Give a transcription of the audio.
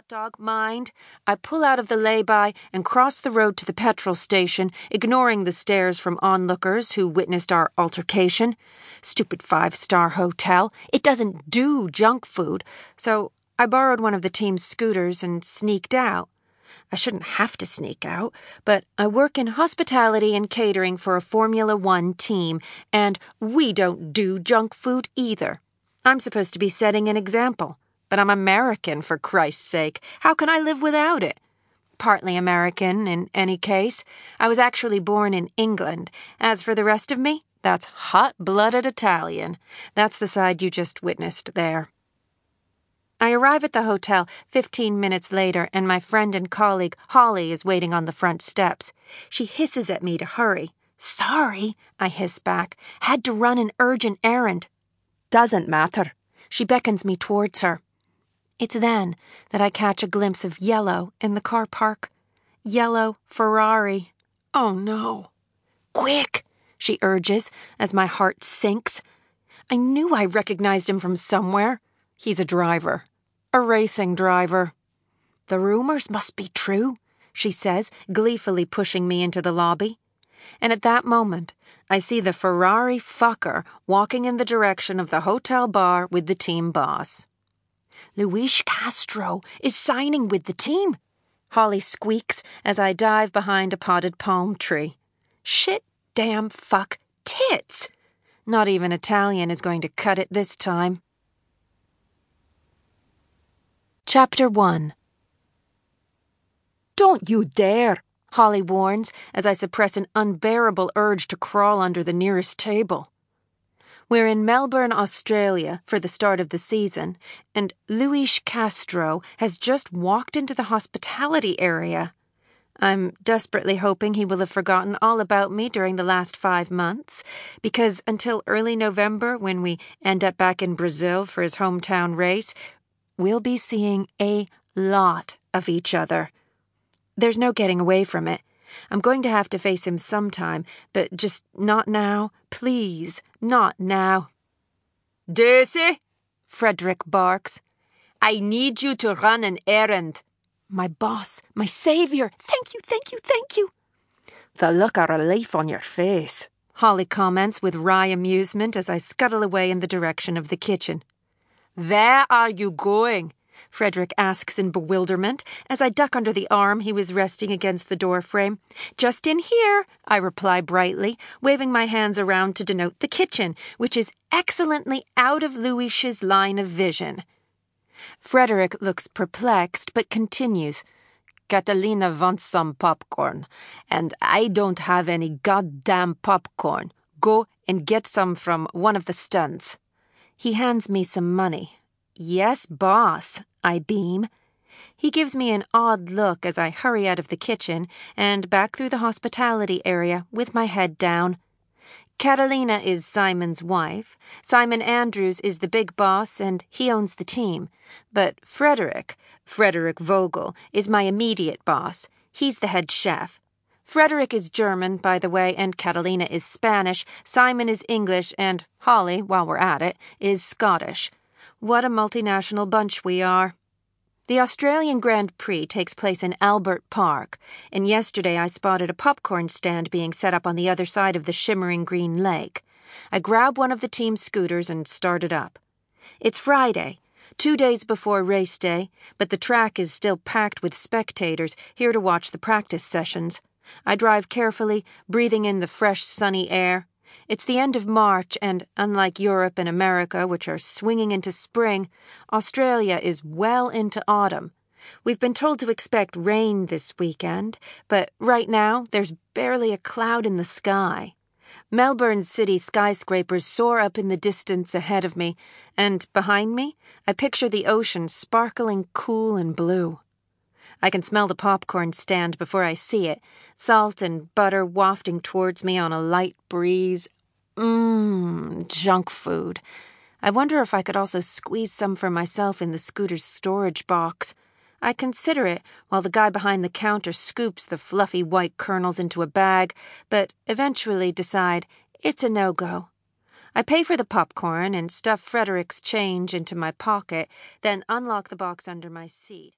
hot dog, mind. I pull out of the lay-by and cross the road to the petrol station, ignoring the stares from onlookers who witnessed our altercation. Stupid five-star hotel. It doesn't do junk food, so I borrowed one of the team's scooters and sneaked out. I shouldn't have to sneak out, but I work in hospitality and catering for a Formula One team, and we don't do junk food either. I'm supposed to be setting an example. But I'm American, for Christ's sake. How can I live without it? Partly American, in any case. I was actually born in England. As for the rest of me, that's hot blooded Italian. That's the side you just witnessed there. I arrive at the hotel 15 minutes later, and my friend and colleague Holly is waiting on the front steps. She hisses at me to hurry. Sorry, I hiss back. Had to run an urgent errand. Doesn't matter. She beckons me towards her. It's then that I catch a glimpse of yellow in the car park. Yellow Ferrari. Oh no. Quick, she urges as my heart sinks. I knew I recognized him from somewhere. He's a driver. A racing driver. The rumors must be true, she says, gleefully pushing me into the lobby. And at that moment, I see the Ferrari fucker walking in the direction of the hotel bar with the team boss. Luis Castro is signing with the team. Holly squeaks as I dive behind a potted palm tree. Shit, damn, fuck, tits! Not even Italian is going to cut it this time. Chapter 1 Don't you dare! Holly warns as I suppress an unbearable urge to crawl under the nearest table. We're in Melbourne, Australia for the start of the season, and Luis Castro has just walked into the hospitality area. I'm desperately hoping he will have forgotten all about me during the last five months, because until early November, when we end up back in Brazil for his hometown race, we'll be seeing a lot of each other. There's no getting away from it. I'm going to have to face him sometime, but just not now. Please, not now. Daisy, Frederick barks. I need you to run an errand. My boss, my savior. Thank you, thank you, thank you. The look of relief on your face, Holly comments with wry amusement as I scuttle away in the direction of the kitchen. Where are you going? Frederick asks in bewilderment as I duck under the arm he was resting against the door frame. Just in here, I reply brightly, waving my hands around to denote the kitchen, which is excellently out of Luis's line of vision. Frederick looks perplexed but continues. Catalina wants some popcorn, and I don't have any goddamn popcorn. Go and get some from one of the stands. He hands me some money. Yes, boss, I beam. He gives me an odd look as I hurry out of the kitchen and back through the hospitality area with my head down. Catalina is Simon's wife. Simon Andrews is the big boss and he owns the team. But Frederick, Frederick Vogel, is my immediate boss. He's the head chef. Frederick is German, by the way, and Catalina is Spanish. Simon is English, and Holly, while we're at it, is Scottish. What a multinational bunch we are. The Australian Grand Prix takes place in Albert Park, and yesterday I spotted a popcorn stand being set up on the other side of the shimmering green lake. I grab one of the team scooters and start it up. It's Friday, two days before race day, but the track is still packed with spectators here to watch the practice sessions. I drive carefully, breathing in the fresh, sunny air, it's the end of March, and unlike Europe and America, which are swinging into spring, Australia is well into autumn. We've been told to expect rain this weekend, but right now there's barely a cloud in the sky. Melbourne city skyscrapers soar up in the distance ahead of me, and behind me, I picture the ocean sparkling cool and blue. I can smell the popcorn stand before I see it, salt and butter wafting towards me on a light breeze. Mmm, junk food. I wonder if I could also squeeze some for myself in the scooter's storage box. I consider it while the guy behind the counter scoops the fluffy white kernels into a bag, but eventually decide it's a no go. I pay for the popcorn and stuff Frederick's change into my pocket, then unlock the box under my seat.